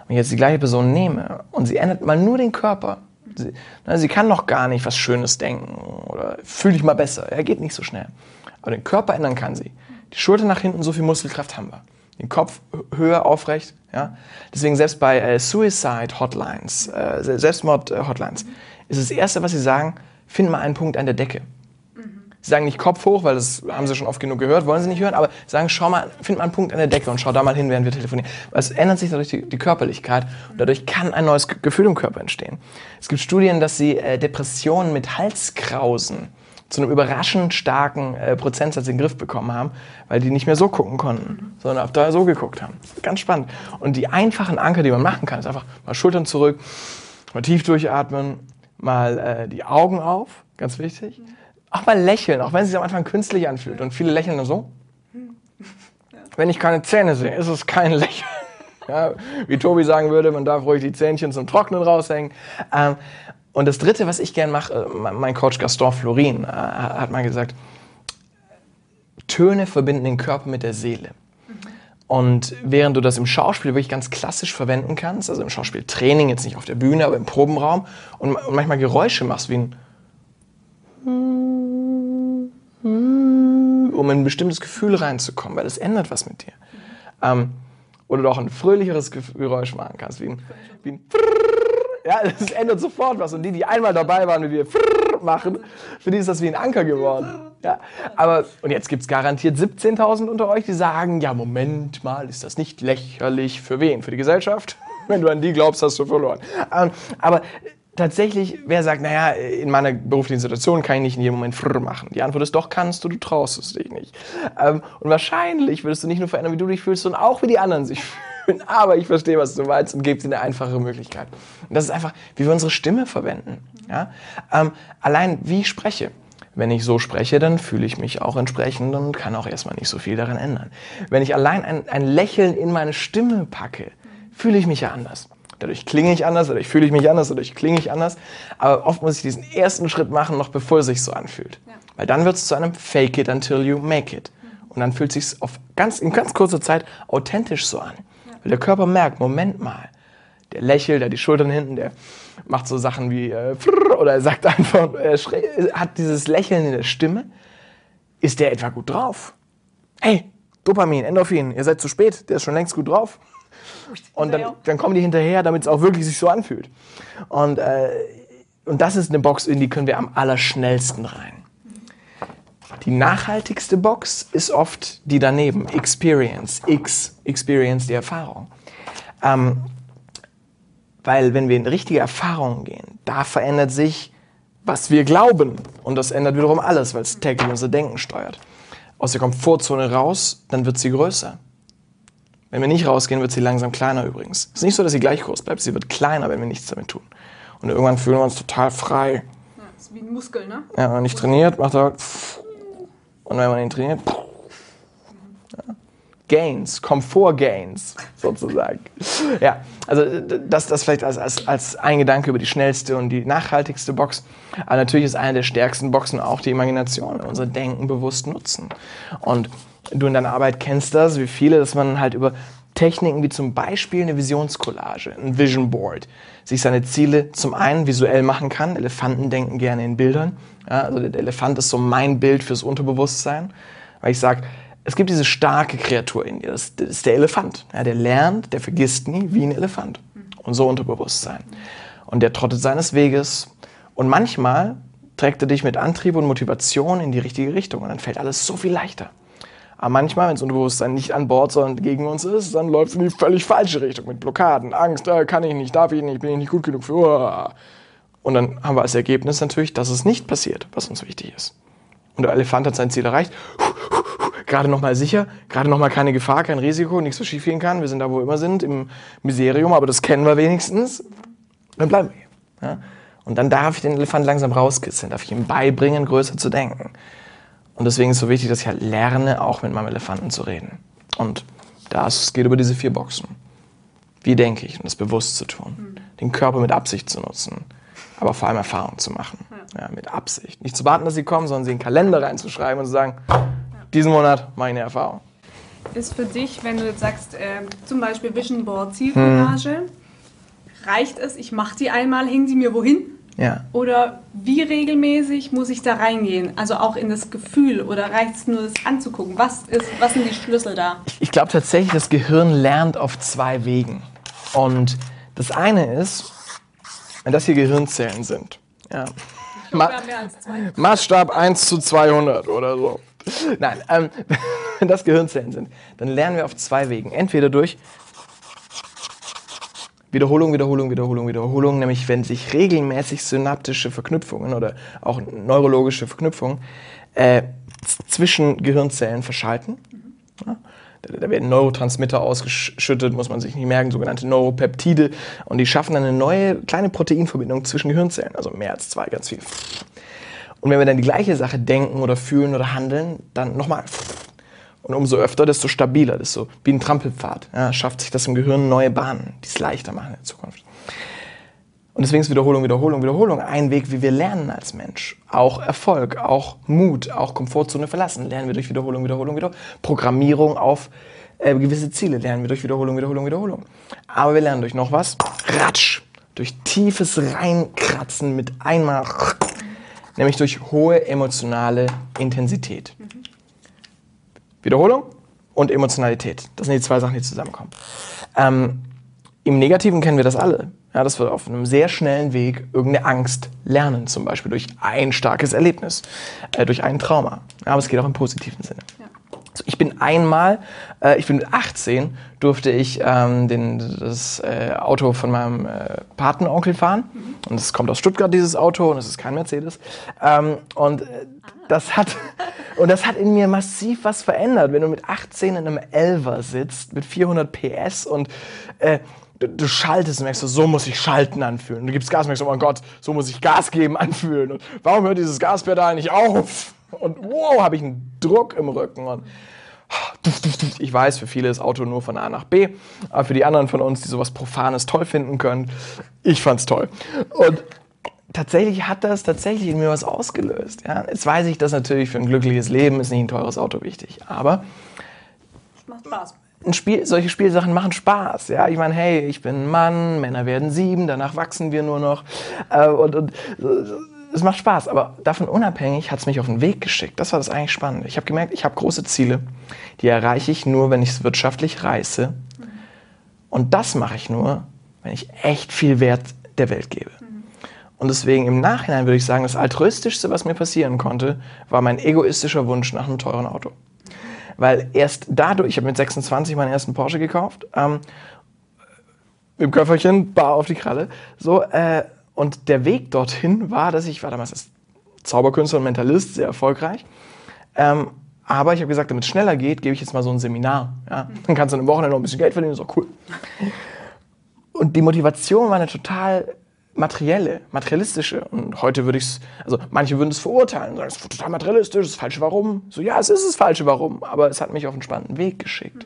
Wenn ich jetzt die gleiche Person nehme und sie ändert mal nur den Körper, sie, na, sie kann noch gar nicht was Schönes denken oder fühle ich mal besser, er geht nicht so schnell. Aber den Körper ändern kann sie. Die Schulter nach hinten, so viel Muskelkraft haben wir den Kopf höher aufrecht. Ja? Deswegen selbst bei äh, Suicide Hotlines, äh, Selbstmord Hotlines, ist das Erste, was sie sagen, find mal einen Punkt an der Decke. Sie sagen nicht Kopf hoch, weil das haben sie schon oft genug gehört, wollen sie nicht hören, aber sagen, schau mal, find mal einen Punkt an der Decke und schau da mal hin, während wir telefonieren. Weil es ändert sich dadurch die, die Körperlichkeit und dadurch kann ein neues Gefühl im Körper entstehen. Es gibt Studien, dass sie äh, Depressionen mit Halskrausen zu einem überraschend starken äh, Prozentsatz in den Griff bekommen haben, weil die nicht mehr so gucken konnten, sondern auf da so geguckt haben. Ganz spannend. Und die einfachen Anker, die man machen kann, ist einfach mal Schultern zurück, mal tief durchatmen, mal äh, die Augen auf, ganz wichtig. Auch mal lächeln, auch wenn es sich am Anfang künstlich anfühlt. Und viele lächeln dann so. Wenn ich keine Zähne sehe, ist es kein Lächeln. Ja, wie Tobi sagen würde, man darf ruhig die Zähnchen zum Trocknen raushängen. Ähm, und das Dritte, was ich gern mache, äh, mein Coach Gaston Florin äh, hat mal gesagt, Töne verbinden den Körper mit der Seele. Und während du das im Schauspiel wirklich ganz klassisch verwenden kannst, also im Schauspieltraining, jetzt nicht auf der Bühne, aber im Probenraum, und, manchmal Geräusche machst, wie ein um in ein bestimmtes Gefühl reinzukommen, weil das ändert was mit dir. Ähm, oder du auch ein fröhlicheres Geräusch machen kannst, wie ein, wie ein ja, das ändert sofort was. Und die, die einmal dabei waren, wie wir machen, für die ist das wie ein Anker geworden. Ja, aber, und jetzt gibt es garantiert 17.000 unter euch, die sagen, ja, Moment mal, ist das nicht lächerlich? Für wen? Für die Gesellschaft? Wenn du an die glaubst, hast du verloren. Ähm, aber tatsächlich, wer sagt, naja, in meiner beruflichen Situation kann ich nicht in jedem Moment frrr machen? Die Antwort ist doch, kannst du, du traust es dich nicht. Ähm, und wahrscheinlich würdest du nicht nur verändern, wie du dich fühlst, sondern auch, wie die anderen sich fühlen. Aber ich verstehe, was du meinst und gebe dir eine einfache Möglichkeit. Und das ist einfach, wie wir unsere Stimme verwenden. Ja? Ähm, allein, wie ich spreche. Wenn ich so spreche, dann fühle ich mich auch entsprechend und kann auch erstmal nicht so viel daran ändern. Wenn ich allein ein, ein Lächeln in meine Stimme packe, fühle ich mich ja anders. Dadurch klinge ich anders, dadurch fühle ich mich anders, dadurch klinge ich anders. Aber oft muss ich diesen ersten Schritt machen, noch bevor es sich so anfühlt. Ja. Weil dann wird es zu einem Fake it until you make it. Und dann fühlt es sich ganz, in ganz kurzer Zeit authentisch so an. Ja. Weil der Körper merkt, Moment mal, der lächelt, der die Schultern hinten, der macht so Sachen wie äh, oder er sagt einfach, er hat dieses Lächeln in der Stimme. Ist der etwa gut drauf? Hey, Dopamin, Endorphin, ihr seid zu spät, der ist schon längst gut drauf. Und dann, dann kommen die hinterher, damit es auch wirklich sich so anfühlt. Und, äh, und das ist eine Box, in die können wir am allerschnellsten rein. Die nachhaltigste Box ist oft die daneben, Experience, X, Experience, die Erfahrung. Ähm, weil wenn wir in richtige Erfahrungen gehen, da verändert sich, was wir glauben. Und das ändert wiederum alles, weil es täglich unser Denken steuert. Aus der Komfortzone raus, dann wird sie größer. Wenn wir nicht rausgehen, wird sie langsam kleiner übrigens. Es ist nicht so, dass sie gleich groß bleibt, sie wird kleiner, wenn wir nichts damit tun. Und irgendwann fühlen wir uns total frei. Ja, das ist wie ein Muskel, ne? Ja, wenn man nicht trainiert, macht er. Und wenn man ihn trainiert. Ja. Gains, Komfort-Gains sozusagen. ja, also das, das vielleicht als, als, als ein Gedanke über die schnellste und die nachhaltigste Box. Aber natürlich ist eine der stärksten Boxen auch die Imagination, unser Denken bewusst nutzen. Und du in deiner Arbeit kennst das, wie viele, dass man halt über Techniken wie zum Beispiel eine Visionscollage, ein Vision Board, sich seine Ziele zum einen visuell machen kann. Elefanten denken gerne in Bildern. Ja, also der Elefant ist so mein Bild fürs Unterbewusstsein, weil ich sage, es gibt diese starke Kreatur in dir, das, ist der Elefant. Ja, der lernt, der vergisst nie wie ein Elefant. Und so Unterbewusstsein. Und der trottet seines Weges. Und manchmal trägt er dich mit Antrieb und Motivation in die richtige Richtung. Und dann fällt alles so viel leichter. Aber manchmal, wenn das Unterbewusstsein nicht an Bord, sondern gegen uns ist, dann läuft es in die völlig falsche Richtung mit Blockaden, Angst, äh, kann ich nicht, darf ich nicht, bin ich nicht gut genug für. Uh. Und dann haben wir als Ergebnis natürlich, dass es nicht passiert, was uns wichtig ist. Und der Elefant hat sein Ziel erreicht, gerade nochmal sicher, gerade nochmal keine Gefahr, kein Risiko, nichts, was schief gehen kann. Wir sind da, wo wir immer sind, im Miserium, aber das kennen wir wenigstens. Dann bleiben wir hier. Ja? Und dann darf ich den Elefant langsam rauskitzeln, darf ich ihm beibringen, größer zu denken. Und deswegen ist es so wichtig, dass ich halt lerne, auch mit meinem Elefanten zu reden. Und das geht über diese vier Boxen. Wie denke ich? Und das bewusst zu tun. Mhm. Den Körper mit Absicht zu nutzen. Aber vor allem Erfahrung zu machen. Ja. ja. mit Absicht. Nicht zu warten, dass sie kommen, sondern sie in den Kalender reinzuschreiben und zu sagen, ja. diesen Monat mache ich eine Erfahrung. Ist für dich, wenn du jetzt sagst, äh, zum Beispiel Vision Board, Zielcollage, hm. reicht es, ich mache die einmal, hängen sie mir wohin? Ja. Oder wie regelmäßig muss ich da reingehen? Also auch in das Gefühl oder reicht es nur, das anzugucken? Was, ist, was sind die Schlüssel da? Ich glaube tatsächlich, das Gehirn lernt auf zwei Wegen. Und das eine ist, wenn das hier Gehirnzellen sind. Ja. Ma Maßstab 1 zu 200 oder so. Nein, ähm, wenn das Gehirnzellen sind, dann lernen wir auf zwei Wegen. Entweder durch Wiederholung, Wiederholung, Wiederholung, Wiederholung, nämlich wenn sich regelmäßig synaptische Verknüpfungen oder auch neurologische Verknüpfungen äh, zwischen Gehirnzellen verschalten. Ja, da werden Neurotransmitter ausgeschüttet, muss man sich nicht merken, sogenannte Neuropeptide. Und die schaffen eine neue kleine Proteinverbindung zwischen Gehirnzellen, also mehr als zwei, ganz viel. Und wenn wir dann die gleiche Sache denken oder fühlen oder handeln, dann nochmal und umso öfter, desto stabiler, desto wie ein Trampelpfad. Ja, schafft sich das im Gehirn neue Bahnen, die es leichter machen in der Zukunft. Und deswegen ist Wiederholung, Wiederholung, Wiederholung ein Weg, wie wir lernen als Mensch. Auch Erfolg, auch Mut, auch Komfortzone verlassen. Lernen wir durch Wiederholung, Wiederholung, Wiederholung. Programmierung auf Äh, gewisse Ziele lernen wir durch Wiederholung, Wiederholung, Wiederholung. Aber wir lernen durch noch was? Ratsch. Durch tiefes Reinkratzen mit einmal. Nämlich durch hohe emotionale Intensität. Wiederholung und Emotionalität. Das sind die zwei Sachen, die zusammenkommen. Ähm, Im Negativen kennen wir das alle. Ja, dass wir auf einem sehr schnellen Weg irgendeine Angst lernen, zum Beispiel durch ein starkes Erlebnis, äh, durch ein Trauma. Aber es geht auch im positiven Sinne. Ja. Ich bin einmal, äh, ich bin mit 18, durfte ich ähm, den, das äh, Auto von meinem äh, Patenonkel fahren. Mhm. Und es kommt aus Stuttgart, dieses Auto, und es ist kein Mercedes. Ähm, und äh, das hat, und das hat in mir massiv was verändert. Wenn du mit 18 in einem Elver sitzt, mit 400 PS und äh, du, du, schaltest und merkst, so muss ich Schalten anfühlen. Du gibst Gas und merkst, oh mein Gott, so muss ich Gas geben anfühlen. Und warum hört dieses Gaspedal nicht auf? Und wow, habe ich einen Druck im Rücken. Und ich weiß, für viele ist Auto nur von A nach B, aber für die anderen von uns, die sowas Profanes toll finden können, ich fand's toll. Und tatsächlich hat das tatsächlich in mir was ausgelöst. Ja? Jetzt weiß ich, dass natürlich für ein glückliches Leben ist nicht ein teures Auto wichtig, aber macht Spaß. Ein Spiel, solche Spielsachen machen Spaß. Ja? Ich meine, hey, ich bin ein Mann, Männer werden sieben, danach wachsen wir nur noch. Äh, und, und es macht Spaß, aber davon unabhängig hat es mich auf den Weg geschickt. Das war das eigentlich Spannende. Ich habe gemerkt, ich habe große Ziele, die erreiche ich nur, wenn ich es wirtschaftlich reiße. Und das mache ich nur, wenn ich echt viel Wert der Welt gebe. Und deswegen im Nachhinein würde ich sagen, das altruistischste, was mir passieren konnte, war mein egoistischer Wunsch nach einem teuren Auto. Weil erst dadurch, ich habe mit 26 meinen ersten Porsche gekauft, ähm, im Köfferchen, bar auf die Kralle, so, äh, und der Weg dorthin war, dass ich war damals als Zauberkünstler und Mentalist, sehr erfolgreich. Ähm, aber ich habe gesagt, damit es schneller geht, gebe ich jetzt mal so ein Seminar. Ja? Dann kannst du eine Woche noch ein bisschen Geld verdienen, ist auch cool. Und die Motivation war eine total materielle, materialistische. Und heute würde ich es, also manche würden es verurteilen, sagen, es ist total materialistisch, das ist falsche Warum. So, ja, es ist das falsche Warum, aber es hat mich auf einen spannenden Weg geschickt.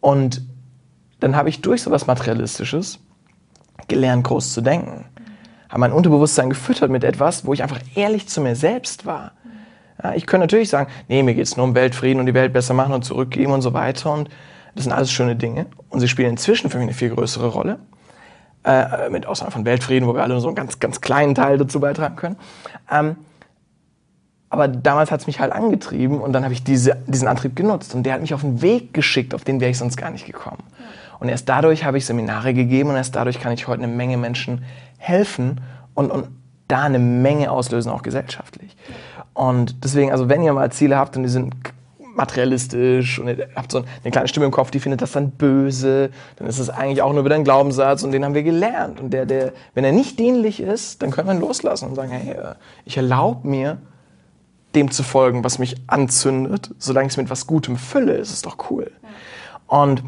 Und dann habe ich durch so was Materialistisches gelernt, groß zu denken habe mein Unterbewusstsein gefüttert mit etwas, wo ich einfach ehrlich zu mir selbst war. Ja, ich könnte natürlich sagen, nee, mir geht es nur um Weltfrieden und die Welt besser machen und zurückgeben und so weiter. Und das sind alles schöne Dinge. Und sie spielen inzwischen für mich eine viel größere Rolle. Äh, mit Ausnahme von Weltfrieden, wo wir alle so einen ganz, ganz kleinen Teil dazu beitragen können. Ähm, aber damals hat es mich halt angetrieben und dann habe ich diese, diesen Antrieb genutzt. Und der hat mich auf einen Weg geschickt, auf den wäre ich sonst gar nicht gekommen. Und erst dadurch habe ich Seminare gegeben und erst dadurch kann ich heute eine Menge Menschen helfen und, und da eine Menge auslösen, auch gesellschaftlich. Und deswegen, also wenn ihr mal Ziele habt und die sind materialistisch und ihr habt so eine kleine Stimme im Kopf, die findet das dann böse, dann ist es eigentlich auch nur wieder ein Glaubenssatz und den haben wir gelernt. Und der, der, wenn er nicht dienlich ist, dann können wir ihn loslassen und sagen, hey, äh, ich erlaube mir, dem zu folgen, was mich anzündet, solange ich es mit was Gutem fülle, ist es doch cool. Und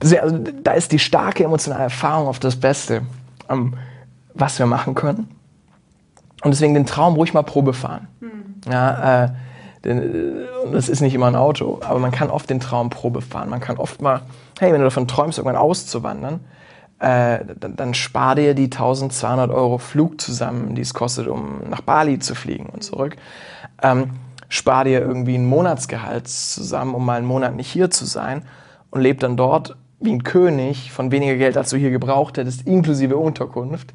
also, da ist die starke emotionale Erfahrung auf das Beste. Um, was wir machen können. Und deswegen den Traum ruhig mal Probe fahren. Mhm. Ja, äh, denn, äh, das ist nicht immer ein Auto, aber man kann oft den Traum Probe fahren. Man kann oft mal, hey, wenn du davon träumst, irgendwann auszuwandern, äh, dann, dann spar dir die 1200 Euro Flug zusammen, die es kostet, um nach Bali zu fliegen und zurück. Ähm, spar dir irgendwie ein Monatsgehalt zusammen, um mal einen Monat nicht hier zu sein und leb dann dort wie ein König von weniger Geld, als du hier gebraucht hättest, inklusive Unterkunft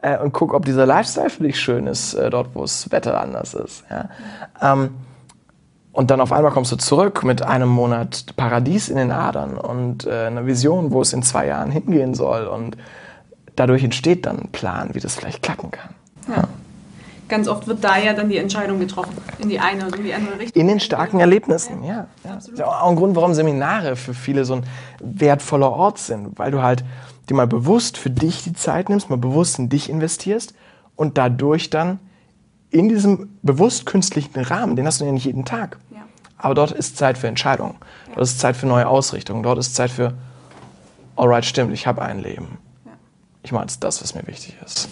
äh, und guck, ob dieser Lifestyle für dich schön ist, äh, dort, wo das Wetter anders ist. Ja? Ähm, und dann auf einmal kommst du zurück mit einem Monat Paradies in den Adern und äh, einer Vision, wo es in zwei Jahren hingehen soll. Und dadurch entsteht dann ein Plan, wie das vielleicht klappen kann. Ja. Ganz oft wird da ja dann die Entscheidung getroffen, in die eine oder in die andere Richtung. In den starken Erlebnissen, ja. ja. ja. Das ist auch ein Grund, warum Seminare für viele so ein wertvoller Ort sind, weil du halt dir mal bewusst für dich die Zeit nimmst, mal bewusst in dich investierst und dadurch dann in diesem bewusst künstlichen Rahmen, den hast du ja nicht jeden Tag, ja. aber dort ist Zeit für Entscheidungen, dort ist Zeit für neue Ausrichtungen, dort ist Zeit für, alright, stimmt, ich habe ein Leben. Ich meine, das, was mir wichtig ist.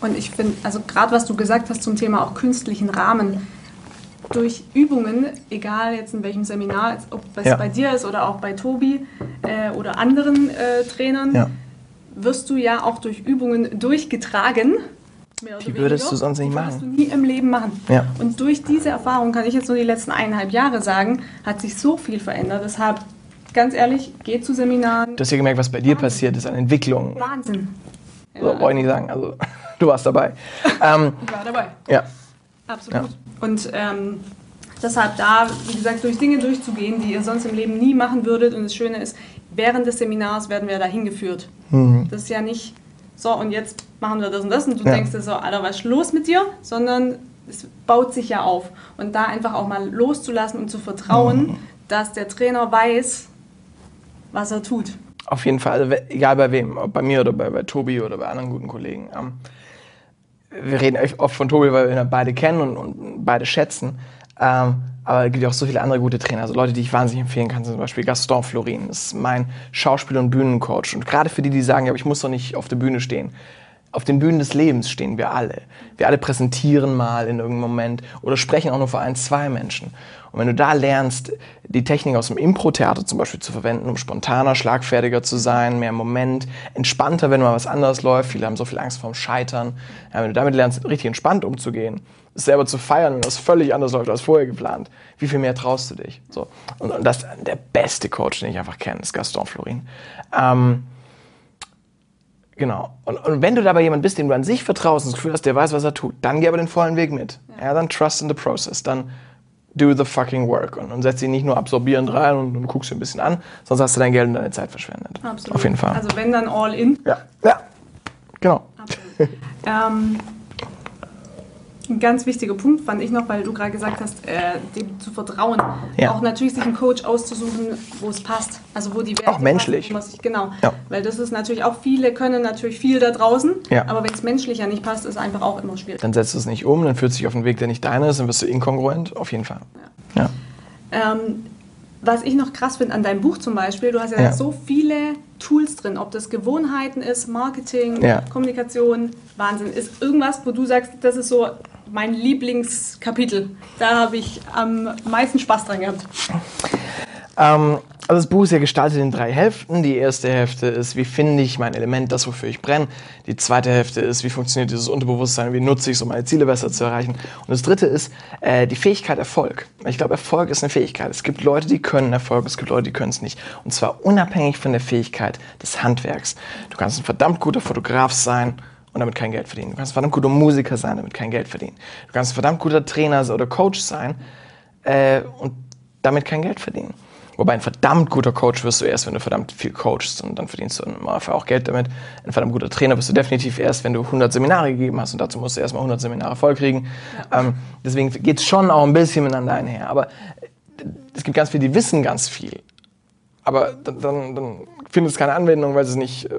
Und ich finde, also gerade was du gesagt hast zum Thema auch künstlichen Rahmen, durch Übungen, egal jetzt in welchem Seminar, ob es ja. bei dir ist oder auch bei Tobi äh, oder anderen äh, Trainern, ja. wirst du ja auch durch Übungen durchgetragen. Die würdest du sonst nicht Die würdest machen. du nie im Leben machen. Ja. Und durch diese Erfahrung kann ich jetzt nur die letzten eineinhalb Jahre sagen, hat sich so viel verändert. Deshalb, ganz ehrlich, geh zu Seminaren. Du hast ja gemerkt, was bei dir passiert ist an Entwicklung. Wahnsinn. So, wollte ich nicht sagen. Also, du warst dabei. ähm, Ich war dabei. ja. Absolut. Und ähm, deshalb da, wie gesagt, durch Dinge durchzugehen, die ihr sonst im Leben nie machen würdet. Und das Schöne ist, während des Seminars werden wir dahin geführt. Das ist ja nicht so und jetzt machen wir das und das und du Ja. denkst dir so, Alter, was ist los mit dir? Sondern es baut sich ja auf. Und da einfach auch mal loszulassen und zu vertrauen, dass der Trainer weiß, was er tut. Auf jeden Fall, also, egal bei wem, ob bei mir oder bei, bei Tobi oder bei anderen guten Kollegen. Wir reden oft von Tobi, weil wir ihn beide kennen und, und beide schätzen. Ähm, aber es gibt ja auch so viele andere gute Trainer. Also Leute, die ich wahnsinnig empfehlen kann, sind zum Beispiel Gaston Florin. Das ist mein Schauspiel- und Bühnencoach. Und gerade für die, die sagen, ja, aber ich muss doch nicht auf der Bühne stehen. Auf den Bühnen des Lebens stehen wir alle. Wir alle präsentieren mal in irgendeinem Moment oder sprechen auch nur vor ein, zwei Menschen. Und wenn du da lernst, die Technik aus dem Impro-Theater zum Beispiel zu verwenden, um spontaner, schlagfertiger zu sein, mehr im Moment, entspannter, wenn mal was anderes läuft. Viele haben so viel Angst vorm Scheitern. Ja, wenn du damit lernst, richtig entspannt umzugehen, es selber zu feiern, wenn das völlig anders läuft als vorher geplant, wie viel mehr traust du dich? So. Und, und das ist der beste Coach, den ich einfach kenne, ist Gaston Florin. Ähm, Genau. Und, und wenn du dabei jemand bist, dem du an sich vertraust und das Gefühl hast, der weiß, was er tut, dann geh aber den vollen Weg mit. Ja, dann trust in the process. Dann do the fucking work. Und, und setz ihn nicht nur absorbierend rein und, und guckst dir ein bisschen an, sonst hast du dein Geld und deine Zeit verschwendet. Absolut. Auf jeden Fall. Also wenn dann all in. ja. Ja. Genau. Absolut. ähm, ein ganz wichtiger Punkt fand ich noch, weil du gerade gesagt hast, äh, dem zu vertrauen. Ja. Auch natürlich sich einen Coach auszusuchen, wo es passt. Also wo die Werte Auch menschlich. Passen, sich, genau. Ja. Weil das ist natürlich auch, viele können natürlich viel da draußen, Ja. aber wenn es menschlich ja nicht passt, ist es einfach auch immer schwierig. Dann setzt du es nicht um, dann führt sich auf einen Weg, der nicht deiner ist, dann wirst du inkongruent. Auf jeden Fall. Ja. Ähm, was ich noch krass finde an deinem Buch zum Beispiel, du hast ja, so viele Tools drin, ob das Gewohnheiten ist, Marketing. Kommunikation, Wahnsinn. Ist irgendwas, wo du sagst, das ist so mein Lieblingskapitel. Da habe ich am meisten Spaß dran gehabt. Ähm, also das Buch ist ja gestaltet in drei Hälften. Die erste Hälfte ist, wie finde ich mein Element, das, wofür ich brenne. Die zweite Hälfte ist, wie funktioniert dieses Unterbewusstsein, wie nutze ich es, um meine Ziele besser zu erreichen. Und das dritte ist äh, die Fähigkeit Erfolg. Ich glaube, Erfolg ist eine Fähigkeit. Es gibt Leute, die können Erfolg, es gibt Leute, die können es nicht. Und zwar unabhängig von der Fähigkeit des Handwerks. Du kannst ein verdammt guter Fotograf sein und damit kein Geld verdienen. Du kannst verdammt guter Musiker sein, damit kein Geld verdienen. Du kannst verdammt guter Trainer oder Coach sein äh, und damit kein Geld verdienen. Wobei ein verdammt guter Coach wirst du erst, wenn du verdammt viel coachst und dann verdienst du im Normalfall auch Geld damit. Ein verdammt guter Trainer wirst du definitiv erst, wenn du 100 Seminare gegeben hast und dazu musst du erstmal 100 Seminare vollkriegen. Ähm, deswegen geht es schon auch ein bisschen miteinander einher. Aber es gibt ganz viele, die wissen ganz viel. Aber dann, dann, dann findet es keine Anwendung, weil sie es nicht äh,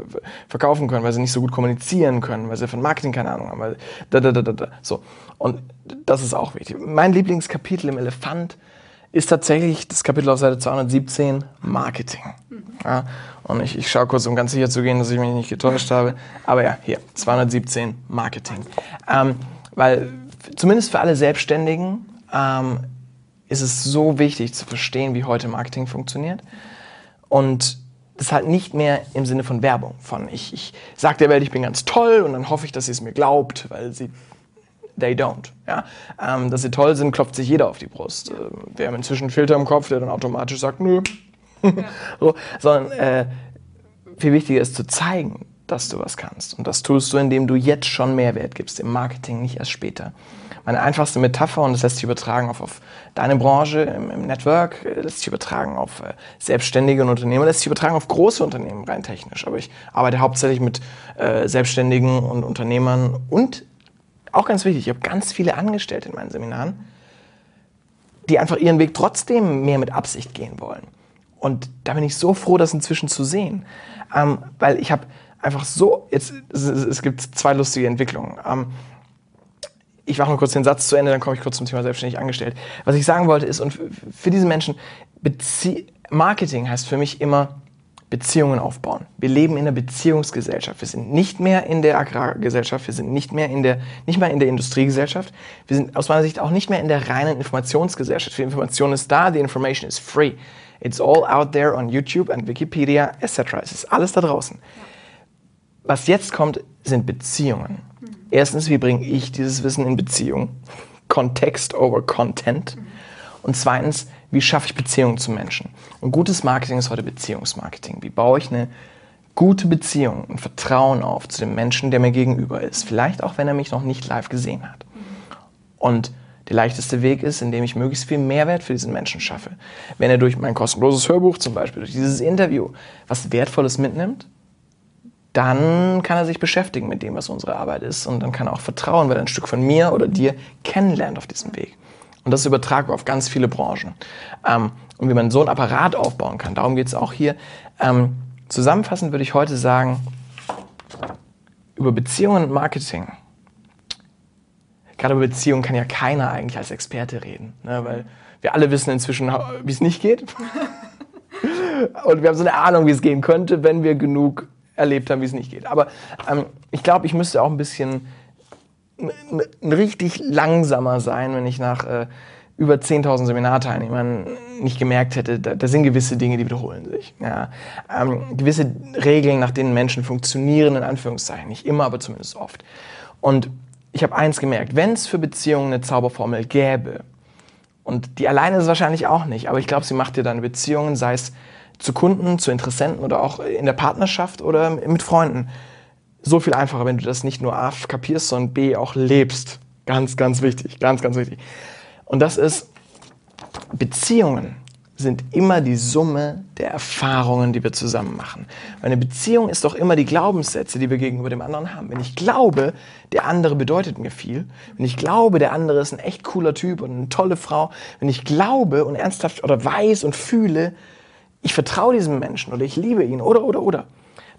verkaufen können, weil sie nicht so gut kommunizieren können, weil sie von Marketing keine Ahnung haben. Weil da, da, da, da, da. So. Und das ist auch wichtig. Mein Lieblingskapitel im Elefant ist tatsächlich das Kapitel auf Seite 217, Marketing. Ja, und ich, ich schaue kurz, um ganz sicher zu gehen, dass ich mich nicht getäuscht habe. Aber ja, hier, 217, Marketing. Ähm, weil zumindest für alle Selbstständigen ähm, ist es so wichtig zu verstehen, wie heute Marketing funktioniert. Und das halt nicht mehr im Sinne von Werbung, von ich, ich sage der Welt, ich bin ganz toll und dann hoffe ich, dass sie es mir glaubt, weil sie they don't. Ja? Ähm, dass sie toll sind, klopft sich jeder auf die Brust. Äh, wir haben inzwischen einen Filter im Kopf, der dann automatisch sagt, nö. so, sondern äh, viel wichtiger ist zu zeigen, dass du was kannst. Und das tust du, indem du jetzt schon Mehrwert gibst, im Marketing, nicht erst später. Meine einfachste Metapher, und das lässt sich übertragen auf, auf deine Branche im, im Network, äh, lässt sich übertragen auf äh, Selbstständige und Unternehmer, lässt sich übertragen auf große Unternehmen rein technisch. Aber ich arbeite hauptsächlich mit äh, Selbstständigen und Unternehmern und auch ganz wichtig, ich habe ganz viele Angestellte in meinen Seminaren, die einfach ihren Weg trotzdem mehr mit Absicht gehen wollen. Und da bin ich so froh, das inzwischen zu sehen. Ähm, weil ich habe einfach so, jetzt, es, es gibt zwei lustige Entwicklungen. Ähm, ich mache nur kurz den Satz zu Ende, dann komme ich kurz zum Thema selbstständig angestellt. Was ich sagen wollte ist, und für diese Menschen, Bezie Marketing heißt für mich immer Beziehungen aufbauen. Wir leben in einer Beziehungsgesellschaft. Wir sind nicht mehr in der Agrargesellschaft, wir sind nicht mehr in der, nicht mehr in der Industriegesellschaft. Wir sind aus meiner Sicht auch nicht mehr in der reinen Informationsgesellschaft. Die Information ist da, die Information is free. It's all out there on YouTube and Wikipedia, etc. Es ist alles da draußen. Was jetzt kommt, sind Beziehungen. Erstens, wie bringe ich dieses Wissen in Beziehung? Kontext over Content. Und zweitens, wie schaffe ich Beziehungen zu Menschen? Und gutes Marketing ist heute Beziehungsmarketing. Wie baue ich eine gute Beziehung und Vertrauen auf zu dem Menschen, der mir gegenüber ist? Vielleicht auch, wenn er mich noch nicht live gesehen hat. Und der leichteste Weg ist, indem ich möglichst viel Mehrwert für diesen Menschen schaffe. Wenn er durch mein kostenloses Hörbuch zum Beispiel, durch dieses Interview was Wertvolles mitnimmt, dann kann er sich beschäftigen mit dem, was unsere Arbeit ist. Und dann kann er auch vertrauen, weil er ein Stück von mir oder dir kennenlernt auf diesem Weg. Und das ist übertragbar auf ganz viele Branchen. Ähm, und wie man so ein Apparat aufbauen kann, darum geht es auch hier. Ähm, zusammenfassend würde ich heute sagen, über Beziehungen und Marketing gerade über Beziehungen kann ja keiner eigentlich als Experte reden, ne? weil wir alle wissen inzwischen, wie es nicht geht. Und wir haben so eine Ahnung, wie es gehen könnte, wenn wir genug erlebt haben, wie es nicht geht. Aber ähm, ich glaube, ich müsste auch ein bisschen richtig langsamer sein, wenn ich nach äh, über 10.000 Seminarteilnehmern nicht gemerkt hätte, da, da, sind gewisse Dinge, die wiederholen sich. Ja. Ähm, gewisse Regeln, nach denen Menschen funktionieren, in Anführungszeichen. Nicht immer, aber zumindest oft. Und ich habe eins gemerkt, wenn es für Beziehungen eine Zauberformel gäbe, und die alleine ist es wahrscheinlich auch nicht, aber ich glaube, sie macht dir deine Beziehungen, sei es zu Kunden, zu Interessenten oder auch in der Partnerschaft oder mit Freunden, so viel einfacher, wenn du das nicht nur A kapierst, sondern B auch lebst. Ganz, ganz wichtig, ganz, ganz wichtig. Und das ist Beziehungen sind immer die Summe der Erfahrungen, die wir zusammen machen. Eine Beziehung ist doch immer die Glaubenssätze, die wir gegenüber dem anderen haben. Wenn ich glaube, der andere bedeutet mir viel, wenn ich glaube, der andere ist ein echt cooler Typ und eine tolle Frau, wenn ich glaube und ernsthaft oder weiß und fühle, ich vertraue diesem Menschen oder ich liebe ihn oder oder oder,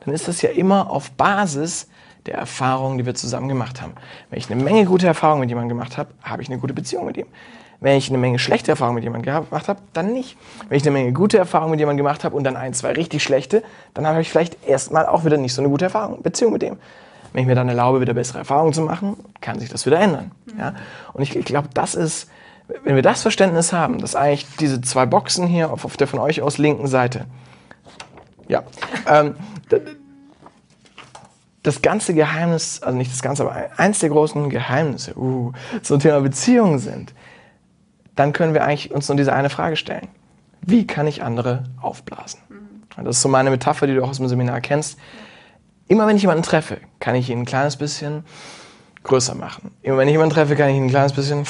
dann ist das ja immer auf Basis der Erfahrungen, die wir zusammen gemacht haben. Wenn ich eine Menge gute Erfahrungen mit jemandem gemacht habe, habe ich eine gute Beziehung mit ihm. Wenn ich eine Menge schlechte Erfahrungen mit jemandem gemacht habe, dann nicht. Wenn ich eine Menge gute Erfahrungen mit jemandem gemacht habe und dann ein, zwei richtig schlechte, dann habe ich vielleicht erstmal auch wieder nicht so eine gute Erfahrung, Beziehung mit dem. Wenn ich mir dann erlaube, wieder bessere Erfahrungen zu machen, kann sich das wieder ändern. Ja? Und ich, ich glaube, das ist, wenn wir das Verständnis haben, dass eigentlich diese zwei Boxen hier auf, auf der von euch aus linken Seite, ja, ähm, das ganze Geheimnis, also nicht das ganze, aber eins der großen Geheimnisse, uh, zum Thema Beziehungen sind, dann können wir eigentlich uns nur diese eine Frage stellen. Wie kann ich andere aufblasen? Mhm. Das ist so meine Metapher, die du auch aus dem Seminar kennst. Immer wenn ich jemanden treffe, kann ich ihn ein kleines bisschen größer machen. Immer wenn ich jemanden treffe, kann ich ihn ein kleines bisschen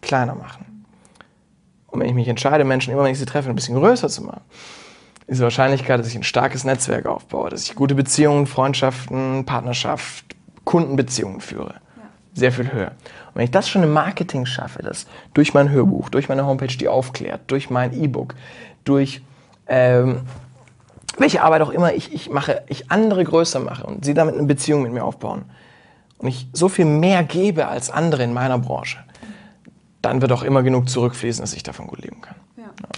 kleiner machen. Und wenn ich mich entscheide, Menschen immer wenn ich sie treffe, ein bisschen größer zu machen, ist die Wahrscheinlichkeit, dass ich ein starkes Netzwerk aufbaue, dass ich gute Beziehungen, Freundschaften, Partnerschaft, Kundenbeziehungen führe, sehr viel höher. Und wenn ich das schon im Marketing schaffe, das durch mein Hörbuch, durch meine Homepage, die aufklärt, durch mein E-Book, durch ähm, welche Arbeit auch immer ich, ich mache, ich andere größer mache und sie damit eine Beziehung mit mir aufbauen und ich so viel mehr gebe als andere in meiner Branche, dann wird auch immer genug zurückfließen, dass ich davon gut leben kann. Ja. Ja.